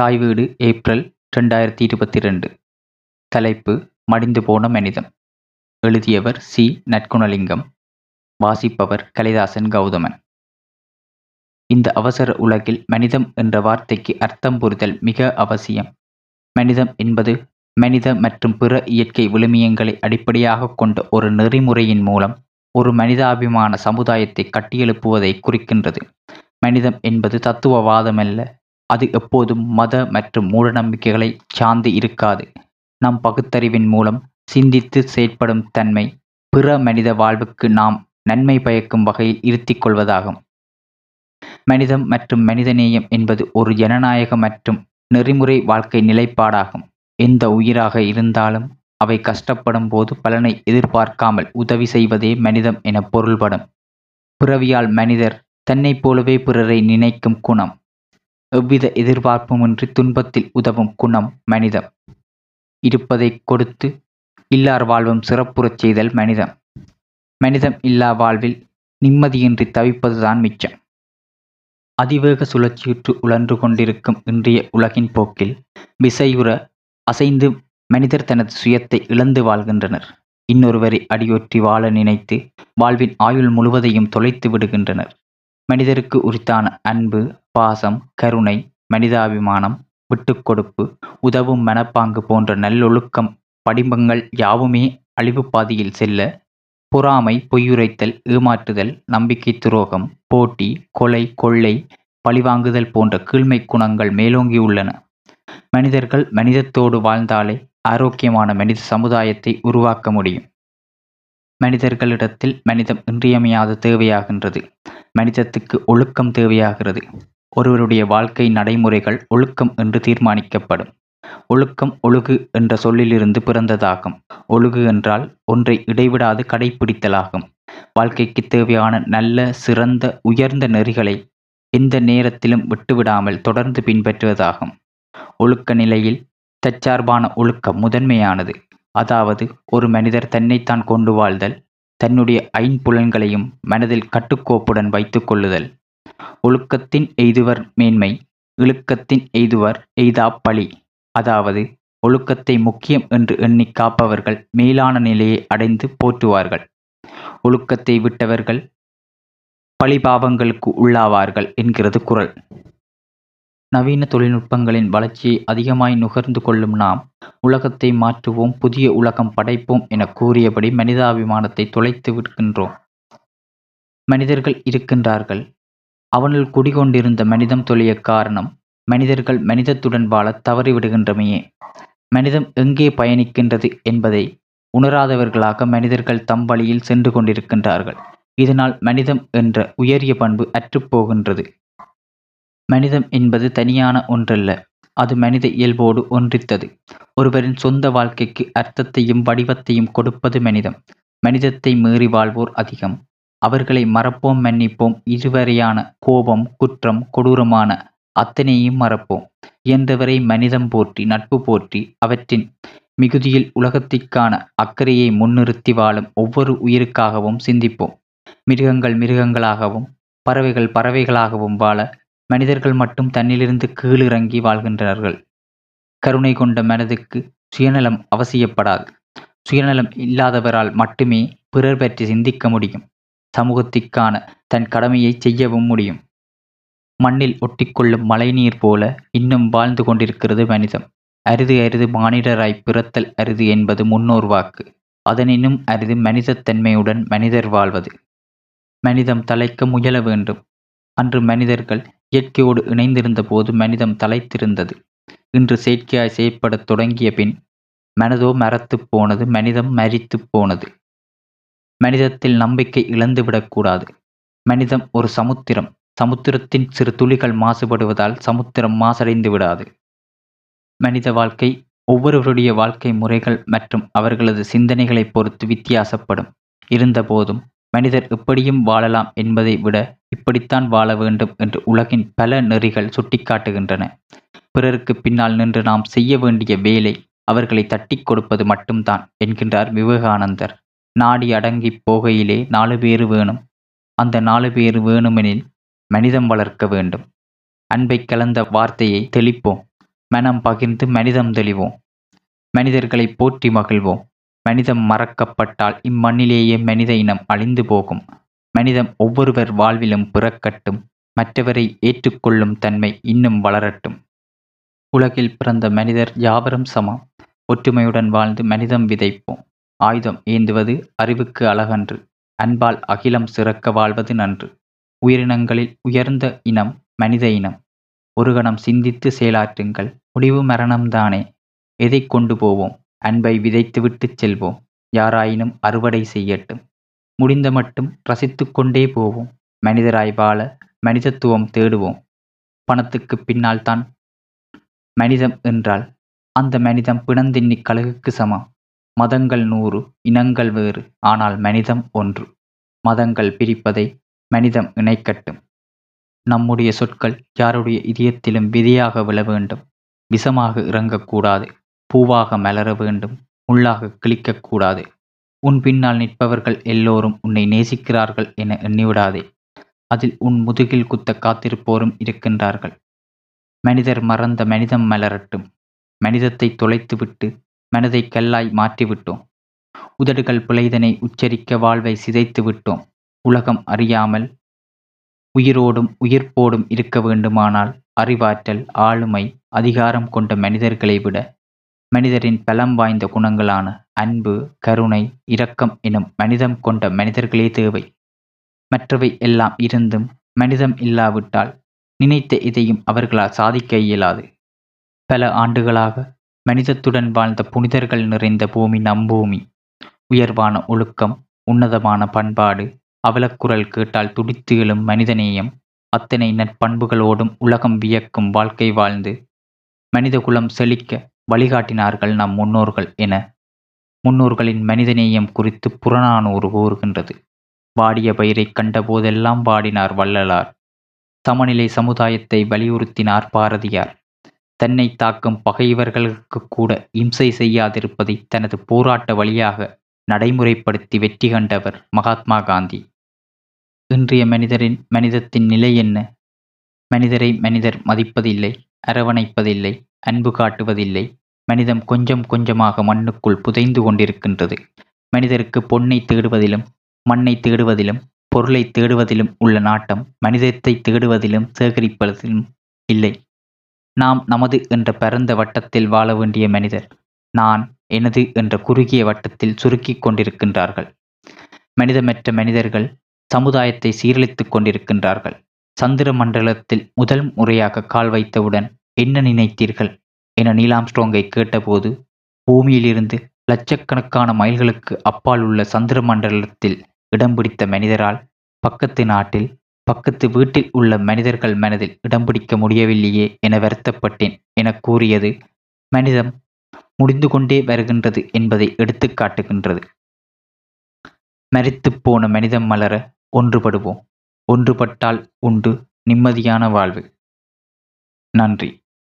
தாய் வீடு ஏப்ரல் ரெண்டாயிரத்தி இருபத்தி ரெண்டு தலைப்பு மடிந்து போன மனிதம் எழுதியவர் சி. நற்குணலிங்கம். வாசிப்பவர் கலிதாசன் கௌதமன். இந்த அவசர உலகில் மனிதம் என்ற வார்த்தைக்கு அர்த்தம் புரிதல் மிக அவசியம். மனிதம் என்பது மனித மற்றும் பிற இயற்கை விழுமியங்களை அடிப்படையாக கொண்ட ஒரு நெறிமுறையின் மூலம் ஒரு மனிதாபிமான சமுதாயத்தை கட்டியெழுப்புவதை குறிக்கின்றது. மனிதம் என்பது தத்துவவாதமல்ல அது எப்போதும் மத மற்றும் மூடநம்பிக்கைகளை சார்ந்து இருக்காது. நம் பகுத்தறிவின் மூலம் சிந்தித்து செயற்படும் தன்மை பிற மனித வாழ்வுக்கு நாம் நன்மை பயக்கும் வகையில் இருத்திக் கொள்வதாகும். மனிதம் மற்றும் மனிதநேயம் என்பது ஒரு ஜனநாயக மற்றும் நெறிமுறை வாழ்க்கை நிலைப்பாடாகும். எந்த உயிராக இருந்தாலும் அவை கஷ்டப்படும் போது பலனை எதிர்பார்க்காமல் உதவி செய்வதே மனிதம் என பொருள்படும். பிறவியால் மனிதர் தன்னைப் போலவே பிறரை நினைக்கும் குணம். எவ்வித எதிர்பார்ப்புமின்றி துன்பத்தில் உதவும் குணம் மனிதம். இருப்பதை கொடுத்து இல்லார் வாழ்வும் சிறப்புறச் செய்தல் மனிதம். மனிதம் இல்லா வாழ்வில் நிம்மதியின்றி தவிப்பதுதான் மிச்சம். அதிவேக சுழற்சியுற்று உழன்று கொண்டிருக்கும் இன்றைய உலகின் போக்கில் விசையுற அசைந்து மனிதர் தனது சுயத்தை இழந்து வாழ்கின்றனர். இன்னொருவரை அடியொற்றி வாழ நினைத்து வாழ்வின் ஆயுள் முழுவதையும் தொலைத்து விடுகின்றனர். மனிதருக்கு உரித்தான அன்பு பாசம் கருணை மனிதாபிமானம் விட்டுக்கொடுப்பு உதவும் மனப்பாங்கு போன்ற நல்லொழுக்கம் படிமங்கள் யாவுமே அழிவு பாதையில் செல்ல பொறாமை பொய்யுரைத்தல் ஏமாற்றுதல் நம்பிக்கை துரோகம் போட்டி கொலை கொள்ளை பழிவாங்குதல் போன்ற கீழ்மை குணங்கள் மேலோங்கியுள்ளன மனிதர்கள் மனிதத்தோடு வாழ்ந்தாலே ஆரோக்கியமான மனித சமுதாயத்தை உருவாக்க முடியும். மனிதர்களிடத்தில் மனிதம் இன்றியமையாத தேவையாகின்றது. மனிதத்துக்கு ஒழுக்கம் தேவையாகிறது. ஒருவருடைய வாழ்க்கை நடைமுறைகள் ஒழுக்கம் என்று தீர்மானிக்கப்படும். ஒழுக்கம் ஒழுகு என்ற சொல்லிலிருந்து பிறந்ததாகும். ஒழுகு என்றால் ஒன்றை இடைவிடாது கடைபிடித்தலாகும் வாழ்க்கைக்கு தேவையான நல்ல சிறந்த உயர்ந்த நெறிகளை எந்த நேரத்திலும் விட்டுவிடாமல் தொடர்ந்து பின்பற்றுவதாகும். ஒழுக்க நிலையில் தற்சார்பான ஒழுக்கம் முதன்மையானது. அதாவது ஒரு மனிதர் தன்னைத்தான் கொண்டு வாழ்தல் தன்னுடைய ஐம்புலன்களையும் மனதில் கட்டுக்கோப்புடன் வைத்துக்கொள்ளுதல் ஒழுக்கத்தின் எய்துவர் மேன்மை இழுக்கத்தின் எய்துவர் எய்தா பழி. அதாவது ஒழுக்கத்தை முக்கியம் என்று எண்ணி காப்பவர்கள் மேலான நிலையை அடைந்து போற்றுவார்கள். ஒழுக்கத்தை விட்டவர்கள் பழிபாவங்களுக்கு உள்ளாவார்கள் என்கிறது குரல் நவீன தொழில்நுட்பங்களின் வளர்ச்சியை அதிகமாய் நுகர்ந்து கொள்ளும் நாம் உலகத்தை மாற்றுவோம் புதிய உலகம் படைப்போம் என கூறியபடி மனிதாபிமானத்தை தொலைத்து விடுகின்றோம். மனிதர்கள் இருக்கின்றார்கள் அவனுள் குடிகொண்டிருந்த மனிதம் தொழிய காரணம் மனிதர்கள் மனிதத்துடன் வாழ தவறிவிடுகின்றமையே மனிதம் எங்கே பயணிக்கின்றது என்பதை உணராதவர்களாக மனிதர்கள் தம் வழியில் சென்று கொண்டிருக்கின்றார்கள். இதனால் மனிதம் என்ற உயரிய பண்பு அற்றுப்போகின்றது மனிதம் என்பது தனியான ஒன்றல்ல அது மனித இயல்போடு ஒன்றித்தது. ஒருவரின் சொந்த வாழ்க்கைக்கு அர்த்தத்தையும் வடிவத்தையும் கொடுப்பது மனிதம். மனிதத்தை மீறி வாழ்வோர் அதிகம். அவர்களை மறப்போம் மன்னிப்போம். இதுவரையான கோபம் குற்றம் கொடூரமான அத்தனையும் மறப்போம். இயன்றவரை மனிதம் போற்றி நட்பு போற்றி அவற்றின் மிகுதியில் உலகத்திற்கான அக்கறையை முன்னிறுத்தி வாழும் ஒவ்வொரு உயிருக்காகவும் சிந்திப்போம். மிருகங்கள் மிருகங்களாகவும் பறவைகள் பறவைகளாகவும் வாழ மனிதர்கள் மட்டும் தன்னிலிருந்து கீழிறங்கி வாழ்கின்றார்கள். கருணை கொண்ட மனதுக்கு சுயநலம் அவசியப்படாது. சுயநலம் இல்லாதவரால் மட்டுமே பிறர் பற்றி சிந்திக்க முடியும். சமூகத்திற்கான தன் கடமையை செய்யவும் முடியும். மண்ணில் ஒட்டிக்கொள்ளும் மழைநீர் போல இன்னும் வாழ்ந்து கொண்டிருக்கிறது மனிதம். அரிது அரிது மானிடராய் பிறத்தல் அரிது என்பது முன்னோர் வாக்கு. அதனினும் அரிது மனிதத்தன்மையுடன் மனிதர் வாழ்வது. மனிதம் தலைக்க முயல வேண்டும். அன்று மனிதர்கள் இயற்கையோடு இணைந்திருந்த போது மனிதம் தலைத்திருந்தது. இன்று செயற்கையாய் செயற்படத் தொடங்கிய பின் மனதோ மரத்துப் போனது மனிதம் மரித்துப் போனது. மனிதத்தில் நம்பிக்கை இழந்துவிடக்கூடாது. மனிதம் ஒரு சமுத்திரம். சமுத்திரத்தின் சிறு துளிகள் மாசுபடுவதால் சமுத்திரம் மாசடைந்து விடாது மனித வாழ்க்கை ஒவ்வொருவருடைய வாழ்க்கை முறைகள் மற்றும் அவர்களது சிந்தனைகளை பொறுத்து வித்தியாசப்படும். இருந்தபோதும் மனிதர் இப்படியும் வாழலாம் என்பதை விட இப்படித்தான் வாழ வேண்டும் என்று உலகின் பல நெறிகள் சுட்டிக்காட்டுகின்றன. பிறருக்கு பின்னால் நின்று நாம் செய்ய வேண்டிய வேலை அவர்களை தட்டி கொடுப்பது மட்டும்தான் என்கின்றார் விவேகானந்தர். நாடி அடங்கிப் போகையிலே நாலு பேர் வேணும். அந்த நாலு பேர் வேணுமெனில் மனிதம் வளர்க்க வேண்டும். அன்பை கலந்த வார்த்தையை தெளிப்போம். மனம் பகிர்ந்து மனிதம் தெளிவோம். மனிதர்களை போற்றி மகிழ்வோம். மனிதம் மறக்கப்பட்டால் இம்மண்ணிலேயே மனித இனம் அழிந்து போகும். மனிதம் ஒவ்வொருவர் வாழ்விலும் பிறக்கட்டும். மற்றவரை ஏற்றுக்கொள்ளும் தன்மை இன்னும் வளரட்டும். உலகில் பிறந்த மனிதர் யாவரும் சமம். ஒற்றுமையுடன் வாழ்ந்து மனிதம் விதைப்போம். ஆயுதம் ஏந்துவது அறிவுக்கு அழகன்று. அன்பால் அகிலம் சிறக்க வாழ்வது நன்று. உயிரினங்களில் உயர்ந்த இனம் மனித இனம். ஒரு கணம் சிந்தித்து செயலாற்றுங்கள். முடிவு மரணம்தானே. எதை கொண்டு போவோம்? அன்பை விதைத்துவிட்டு செல்வோம். யாராயினும் அறுவடை செய்யட்டும். முடிந்த மட்டும் ரசித்து கொண்டே போவோம். மனிதராய் வாழ மனிதத்துவம் தேடுவோம். பணத்துக்கு பின்னால் தான் மனிதம் என்றால் அந்த மனிதம் பிணந்தின்னி கழுகுக்கு சமம். மதங்கள் நூறு இனங்கள் வேறு ஆனால் மனிதம் ஒன்று. மதங்கள் பிரிப்பதை மனிதம் இணைக்கட்டும். நம்முடைய சொற்கள் யாருடைய இதயத்திலும் விதையாக விழ வேண்டும். விஷமாக இறங்கக்கூடாது. பூவாக மலர வேண்டும். முள்ளாக கிழிக்கக்கூடாது. உன் பின்னால் நிற்பவர்கள் எல்லோரும் உன்னை நேசிக்கிறார்கள் என எண்ணிவிடாதே. அதில் உன் முதுகில் குத்த காத்திருப்போரும் இருக்கின்றார்கள். மனிதர் மறந்த மனிதம் மலரட்டும். மனிதத்தை தொலைத்துவிட்டு மனதை கல்லாய் மாற்றிவிட்டோம். உதடுகள் பிழைதனை உச்சரிக்க வாழ்வை சிதைத்து விட்டோம். உலகம் அறியாமல் உயிரோடும் உயிர்ப்போடும் இருக்க வேண்டுமானால் அறிவாற்றல் ஆளுமை அதிகாரம் கொண்ட மனிதர்களை விட மனிதரின் பலம் வாய்ந்த குணங்களான அன்பு கருணை இரக்கம் எனும் மனிதம் கொண்ட மனிதர்களே தேவை. மற்றவை எல்லாம் இருந்தும் மனிதம் இல்லாவிட்டால் நினைத்த இதையும் அவர்களால் சாதிக்க இயலாது. பல ஆண்டுகளாக மனிதத்துடன் வாழ்ந்த புனிதர்கள் நிறைந்த பூமி நம் பூமி. உயர்வான ஒழுக்கம் உன்னதமான பண்பாடு அவலக்குரல் கேட்டால் துடித்து எழும் மனிதநேயம் அத்தனை நற்பண்புகளோடும் உலகம் வியக்கும் வாழ்க்கை வாழ்ந்து மனிதகுலம் செழிக்க வழிகாட்டினார்கள் நம் முன்னோர்கள் என முன்னோர்களின் மனிதநேயம் குறித்து புறநானூறு கூறுகின்றது. வாடிய பயிரை கண்டபோதெல்லாம் வாடினார் வள்ளலார். சமநிலை சமுதாயத்தை வலியுறுத்தினார் பாரதியார். தன்னை தாக்கும் பகைவர்களுக்கு கூட இம்சை செய்யாதிருப்பதை தனது போராட்ட வழியாக நடைமுறைப்படுத்தி வெற்றி கண்டவர் மகாத்மா காந்தி. இன்றைய மனிதரின் மனிதத்தின் நிலை என்ன? மனிதரை மனிதர் மதிப்பதில்லை அரவணைப்பதில்லை அன்பு காட்டுவதில்லை. மனிதம் கொஞ்சம் கொஞ்சமாக மண்ணுக்குள் புதைந்து கொண்டிருக்கின்றது. மனிதருக்கு பொன்னை தேடுவதிலும் மண்ணை தேடுவதிலும் பொருளை தேடுவதிலும் உள்ள நாட்டம் மனிதத்தை தேடுவதிலும் சேகரிப்பதிலும் இல்லை. நாம் நமது என்ற பரந்த வட்டத்தில் வாழ வேண்டிய மனிதர். நான் எனது என்ற குறுகிய வட்டத்தில் சுருக்கிக் கொண்டிருக்கின்றார்கள். மனிதமற்ற மனிதர்கள் சமுதாயத்தை சீரழித்துக் கொண்டிருக்கின்றார்கள். சந்திர மண்டலத்தில் முதல் முறையாக கால் வைத்தவுடன் என்ன நினைத்தீர்கள்? என நீலாம்ஸ்ட்ரோங்கை கேட்டபோது பூமியிலிருந்து லட்சக்கணக்கான மைல்களுக்கு அப்பால் உள்ள சந்திர மண்டலத்தில் இடம் பிடித்த மனிதரால் பக்கத்து நாட்டில் பக்கத்து வீட்டில் உள்ள மனிதர்கள் மனதில் இடம் பிடிக்க முடியவில்லையே என வருத்தப்பட்டேன் என கூறியது மனிதம் முடிந்து கொண்டே வருகின்றது என்பதை எடுத்துக் காட்டுகின்றது. மரித்துப் போன மனிதம் மலர ஒன்றுபடுவோம். ஒன்றுபட்டால் உண்டு நிம்மதியான வாழ்வு. நன்றி.